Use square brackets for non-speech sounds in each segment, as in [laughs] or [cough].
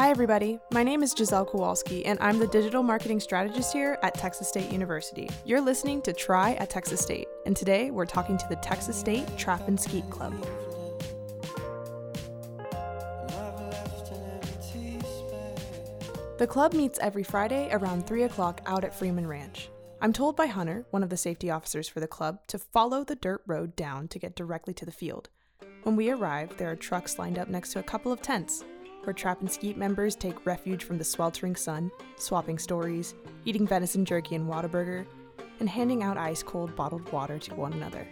Hi, everybody. My name is Giselle Kowalski, and I'm the digital marketing strategist here at Texas State University. You're listening to Try at Texas State, and today we're talking to the Texas State Trap and Skeet Club. The club meets every Friday around 3 o'clock out at Freeman Ranch. I'm told by Hunter, one of the safety officers for the club, to follow the dirt road down to get directly to the field. When we arrive, there are trucks lined up next to a couple of tents, where Trap and Skeet members take refuge from the sweltering sun, swapping stories, eating venison jerky and Whataburger, and handing out ice cold bottled water to one another.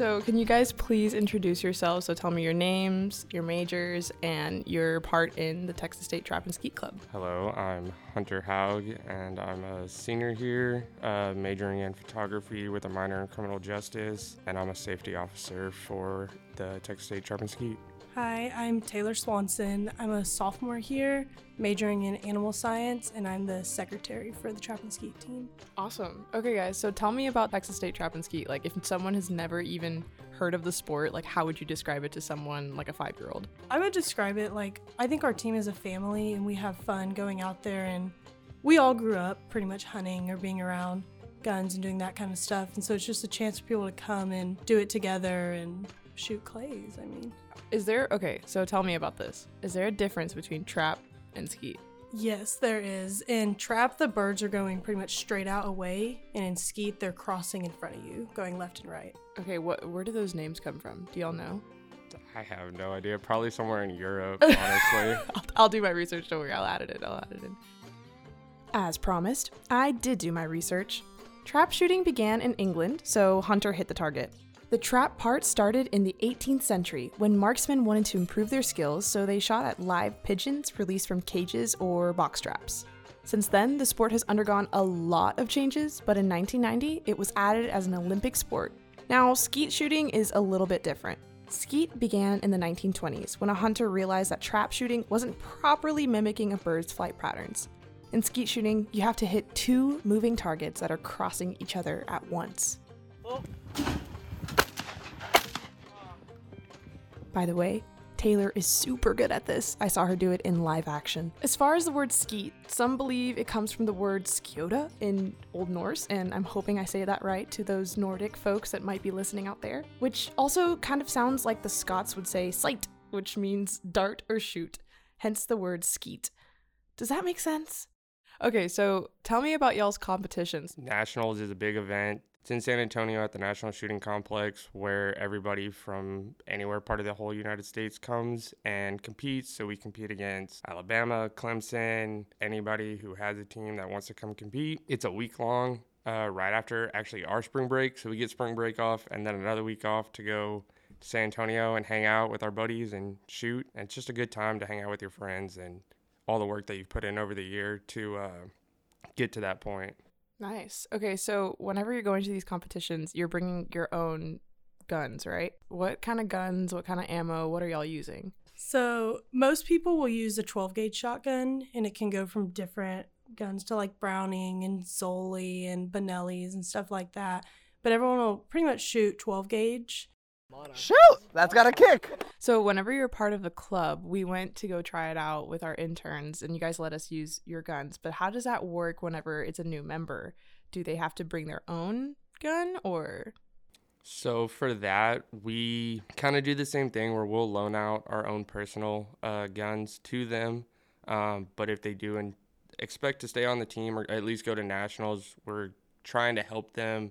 So, can you guys please introduce yourselves? So, tell me your names, your majors, and your part in the Texas State Trap and Skeet Club. Hello, I'm Hunter Haug, and I'm a senior here, uh, majoring in photography with a minor in criminal justice, and I'm a safety officer for the Texas State Trap and Skeet. Hi, I'm Taylor Swanson. I'm a sophomore here, majoring in animal science, and I'm the secretary for the Trap and Skeet team. Awesome. Okay, guys, so tell me about Texas State Trap and Skeet. Like, if someone has never even heard of the sport, like, how would you describe it to someone like a five year old? I would describe it like I think our team is a family and we have fun going out there, and we all grew up pretty much hunting or being around guns and doing that kind of stuff. And so it's just a chance for people to come and do it together and shoot clays. I mean, Is there, okay, so tell me about this. Is there a difference between trap and skeet? yes, there is. In trap, the birds are going pretty much straight out away, and in skeet, they're crossing in front of you, going left and right. Okay, what, where do those names come from? Do y'all know? I have no idea. Probably somewhere in Europe, [laughs] honestly. I'll, I'll do my research. Don't worry, I'll add it in. I'll add it in. As promised, I did do my research. Trap shooting began in England, so Hunter hit the target. The trap part started in the 18th century when marksmen wanted to improve their skills, so they shot at live pigeons released from cages or box traps. Since then, the sport has undergone a lot of changes, but in 1990, it was added as an Olympic sport. Now, skeet shooting is a little bit different. Skeet began in the 1920s when a hunter realized that trap shooting wasn't properly mimicking a bird's flight patterns. In skeet shooting, you have to hit two moving targets that are crossing each other at once. By the way, Taylor is super good at this. I saw her do it in live action. As far as the word skeet, some believe it comes from the word skjoda in Old Norse, and I'm hoping I say that right to those Nordic folks that might be listening out there, which also kind of sounds like the Scots would say sight, which means dart or shoot, hence the word skeet. Does that make sense? Okay, so tell me about y'all's competitions. Nationals is a big event. It's in San Antonio at the National Shooting Complex where everybody from anywhere part of the whole United States comes and competes. So we compete against Alabama, Clemson, anybody who has a team that wants to come compete. It's a week long, uh, right after actually our spring break. So we get spring break off and then another week off to go to San Antonio and hang out with our buddies and shoot. And it's just a good time to hang out with your friends and all the work that you've put in over the year to uh, get to that point. Nice. Okay, so whenever you're going to these competitions, you're bringing your own guns, right? What kind of guns, what kind of ammo, what are y'all using? So most people will use a 12 gauge shotgun, and it can go from different guns to like Browning and Zoli and Benelli's and stuff like that. But everyone will pretty much shoot 12 gauge. Shoot! That's got a kick. So whenever you're part of the club, we went to go try it out with our interns and you guys let us use your guns. But how does that work whenever it's a new member? Do they have to bring their own gun or So for that, we kind of do the same thing where we'll loan out our own personal uh, guns to them. Um, but if they do and expect to stay on the team or at least go to nationals, we're trying to help them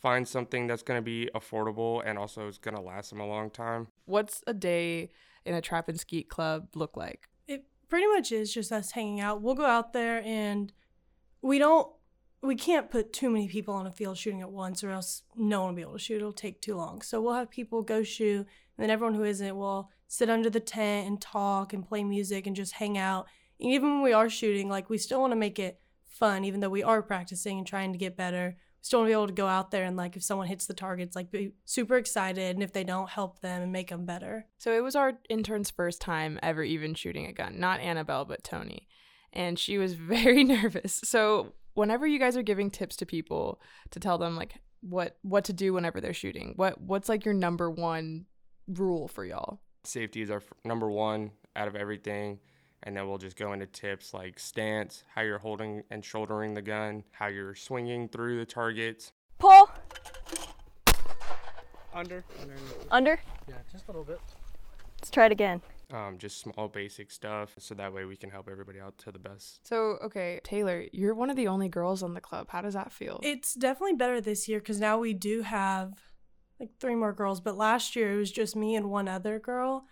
find something that's going to be affordable and also is going to last them a long time. what's a day in a trap and skeet club look like? It pretty much is just us hanging out. We'll go out there and we don't, we can't put too many people on a field shooting at once or else no one will be able to shoot. It'll take too long. So we'll have people go shoot and then everyone who isn't will sit under the tent and talk and play music and just hang out. And even when we are shooting, like we still want to make it fun, even though we are practicing and trying to get better. We still want to be able to go out there and like if someone hits the targets, like be super excited, and if they don't, help them and make them better. So it was our intern's first time ever even shooting a gun. Not Annabelle, but Tony. And she was [laughs] very nervous. So whenever you guys are giving tips to people to tell them like what what to do whenever they're shooting, what what's like your number one rule for y'all? Safety is our f- number one out of everything. And then we'll just go into tips like stance, how you're holding and shouldering the gun, how you're swinging through the targets. Pull. Under. Under. Under? Yeah, just a little bit. Let's try it again. Um, just small basic stuff so that way we can help everybody out to the best. So, okay, Taylor, you're one of the only girls on the club. How does that feel? It's definitely better this year because now we do have like three more girls. But last year it was just me and one other girl.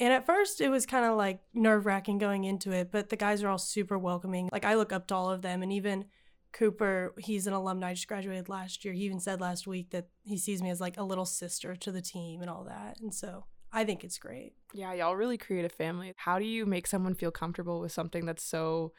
And at first it was kind of like nerve wracking going into it, but the guys are all super welcoming. Like I look up to all of them. And even Cooper, he's an alumni, just graduated last year. He even said last week that he sees me as like a little sister to the team and all that. And so I think it's great. yeah, y'all really create a family. How do you make someone feel comfortable with something that's so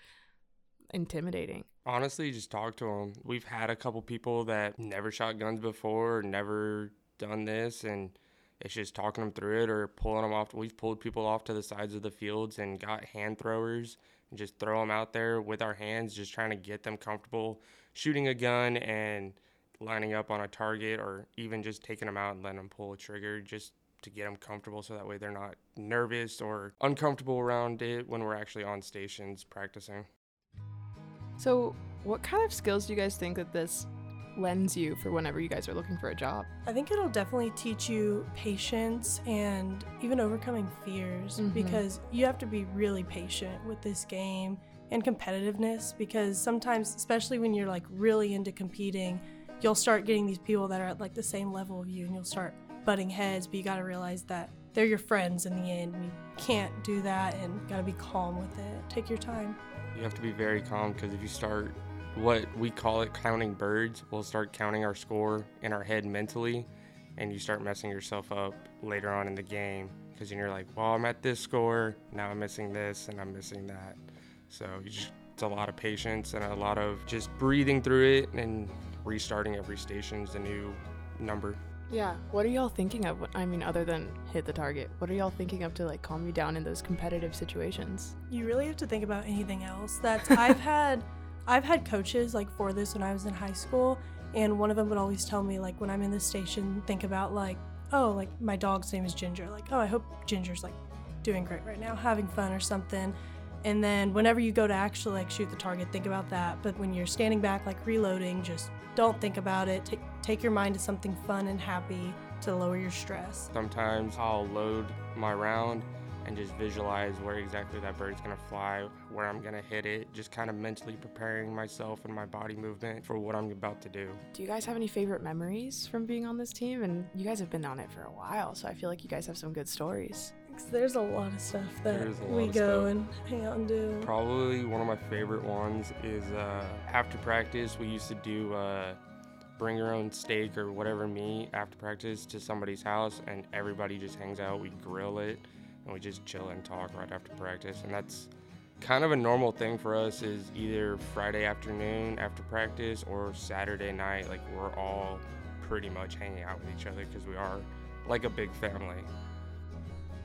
intimidating? Honestly, just talk to them. We've had a couple people that never shot guns before, never done this, and it's just talking them through it or pulling them off. We've pulled people off to the sides of the fields and got hand throwers and just throw them out there with our hands, just trying to get them comfortable shooting a gun and lining up on a target or even just taking them out and letting them pull a trigger just to get them comfortable so that way they're not nervous or uncomfortable around it when we're actually on stations practicing. So, what kind of skills do you guys think that this lends you for whenever you guys are looking for a job? I think it'll definitely teach you patience and even overcoming fears Mhm. because you have to be really patient with this game and competitiveness because sometimes, especially when you're like really into competing, you'll start getting these people that are at like the same level of you and you'll start butting heads, but you got to realize that they're your friends in the end and you can't do that and got to be calm with it. Take your time. You have to be very calm because if you start what we call it counting birds, we'll start counting our score in our head mentally, and you start messing yourself up later on in the game because you're like, well, I'm at this score, now I'm missing this, and I'm missing that. So you just, it's a lot of patience and a lot of just breathing through it and restarting every station is a new number. Yeah. What are y'all thinking of? I mean, other than hit the target, what are y'all thinking of to like calm you down in those competitive situations? you really have to think about anything else that's [laughs] i've had i've had coaches like for this when i was in high school and one of them would always tell me like when i'm in the station think about like oh like my dog's name is ginger like oh i hope ginger's like doing great right now having fun or something. And then whenever you go to actually like shoot the target think about that. But when you're standing back like reloading just don't think about it. Take, take your mind to something fun and happy to lower your stress. Sometimes I'll load my round and just visualize where exactly that bird's gonna fly, where I'm gonna hit it, just kind of mentally preparing myself and my body movement for what I'm about to do. Do you guys have any favorite memories from being on this team? And you guys have been on it for a while, so I feel like you guys have some good stories. there's a lot of stuff that There's a lot we go stuff. and hang out and do Probably one of my favorite ones is uh, after practice, we used to do uh, bring your own steak or whatever meat after practice to somebody's house, and everybody just hangs out. We grill it, and we just chill and talk right after practice. And that's kind of a normal thing for us. Is either Friday afternoon after practice or Saturday night. Like we're all pretty much hanging out with each other because we are like a big family.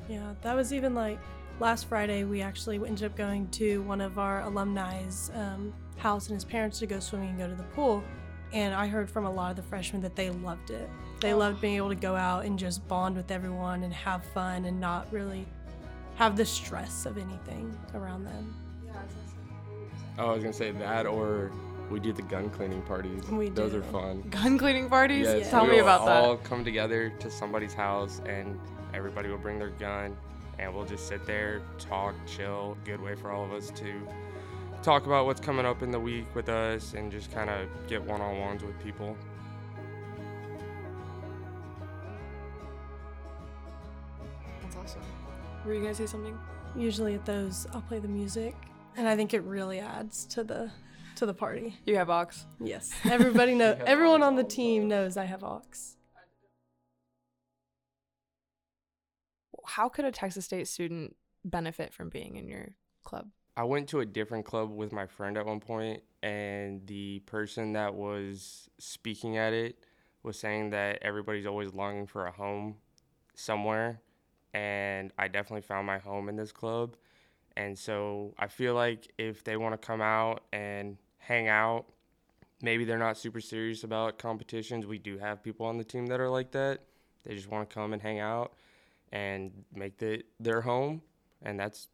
Yeah, that was even like last Friday. We actually ended up going to one of our alumni's um, house and his parents to go swimming and go to the pool. And I heard from a lot of the freshmen that they loved it. They loved being able to go out and just bond with everyone and have fun and not really have the stress of anything around them. Oh, I was gonna say that, or we do the gun cleaning parties. We Those do. are fun. Gun cleaning parties? Yes, Tell we me will about all that. All come together to somebody's house, and everybody will bring their gun, and we'll just sit there, talk, chill. Good way for all of us to talk about what's coming up in the week with us, and just kind of get one-on-ones with people. Were you gonna say something? Usually at those, I'll play the music, and I think it really adds to the to the party. You have aux. Yes, everybody [laughs] know. Everyone aux on the all the team knows I have aux. How could a Texas State student benefit from being in your club? I went to a different club with my friend at one point, and the person that was speaking at it was saying that everybody's always longing for a home somewhere. And I definitely found my home in this club. And so I feel like if they want to come out and hang out, maybe they're not super serious about competitions. We do have people on the team that are like that. They just want to come and hang out. and make it their home. And that's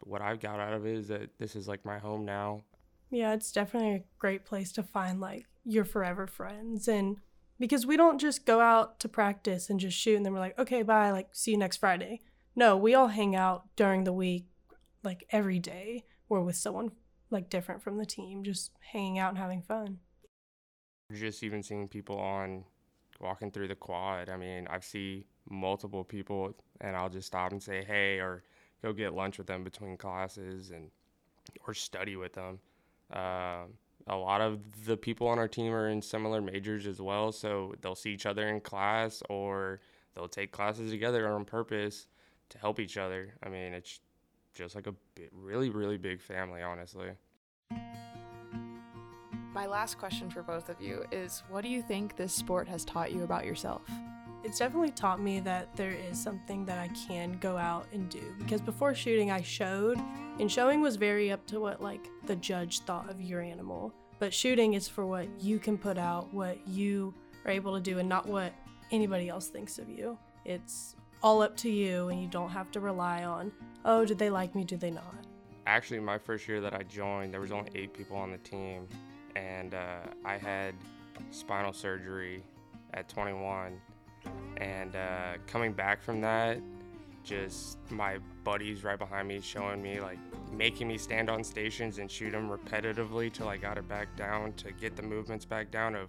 what I've got out of it is that this is like my home now. Yeah, it's definitely a great place to find like your forever friends. And because we don't just go out to practice and just shoot and then we're like, okay, bye, like see you next Friday. No, we all hang out during the week, like every day. We're with someone like different from the team, just hanging out and having fun. Just even seeing people on walking through the quad. I mean, I see multiple people and I'll just stop and say hey or go get lunch with them between classes and or study with them. Uh, a lot of the people on our team are in similar majors as well, so they'll see each other in class or they'll take classes together on purpose to help each other. I mean, it's just like a really, really big family, honestly. My last question for both of you is what do you think this sport has taught you about yourself? It's definitely taught me that there is something that I can go out and do because before shooting I showed and showing was very up to what like the judge thought of your animal. But shooting is for what you can put out, what you are able to do and not what anybody else thinks of you. It's all up to you and you don't have to rely on, oh, did they like me, did they not? Actually, my first year that I joined, there was only eight people on the team, and uh, I had spinal surgery at 21. And uh, coming back from that, just my buddies right behind me showing me like making me stand on stations and shoot them repetitively till I got it back down to get the movements back down of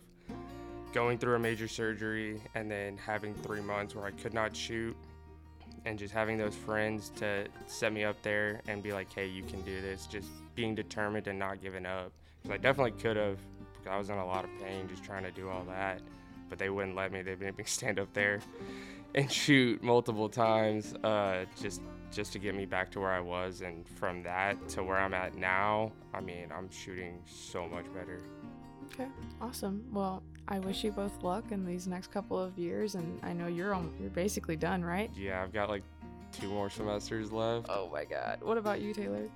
going through a major surgery and then having three months where I could not shoot and just having those friends to set me up there and be like, hey, you can do this. Just being determined and not giving up. Because I definitely could have, I was in a lot of pain just trying to do all that. But they wouldn't let me. They made me [laughs] stand up there and shoot multiple times uh, just just to get me back to where I was. And from that to where I'm at now, I mean, I'm shooting so much better. Okay, awesome. Well, I wish you both luck in these next couple of years, and I know you're on, you're basically done, right? Yeah, I've got like two more semesters left. Oh my God. What about you, Taylor?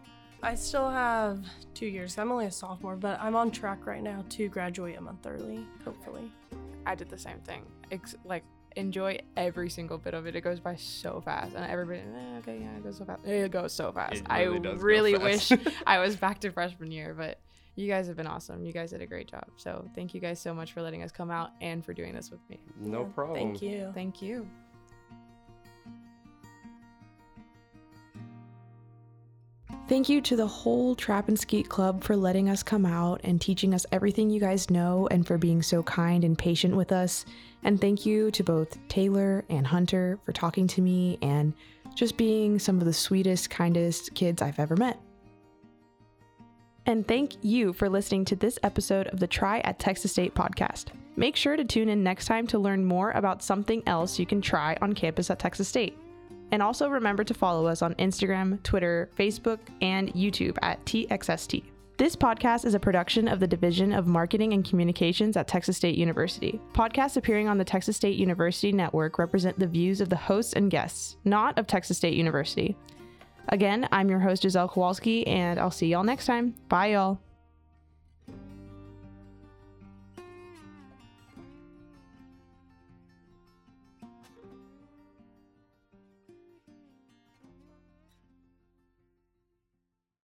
I still have two years. I'm only a sophomore, but I'm on track right now to graduate a month early, hopefully. I did the same thing. Ex- like enjoy every single bit of it. It goes by so fast, and everybody, eh, okay, yeah, it goes so fast. It goes so fast. It I really really fast. wish [laughs] I was back to freshman year, but you guys have been awesome. You guys did a great job. So thank you guys so much for letting us come out and for doing this with me. No Yeah, problem. Thank you. Thank you. Thank you to the whole Trap and Skeet Club for letting us come out and teaching us everything you guys know and for being so kind and patient with us. And thank you to both Taylor and Hunter for talking to me and just being some of the sweetest, kindest kids I've ever met. And thank you for listening to this episode of the Try at Texas State podcast. Make sure to tune in next time to learn more about something else you can try on campus at Texas State. And also remember to follow us on Instagram, Twitter, Facebook, and YouTube at TXST. This podcast is a production of the Division of Marketing and Communications at Texas State University. Podcasts appearing on the Texas State University network represent the views of the hosts and guests, not of Texas State University. Again, I'm your host, Giselle Kowalski, and I'll see y'all next time. Bye, y'all.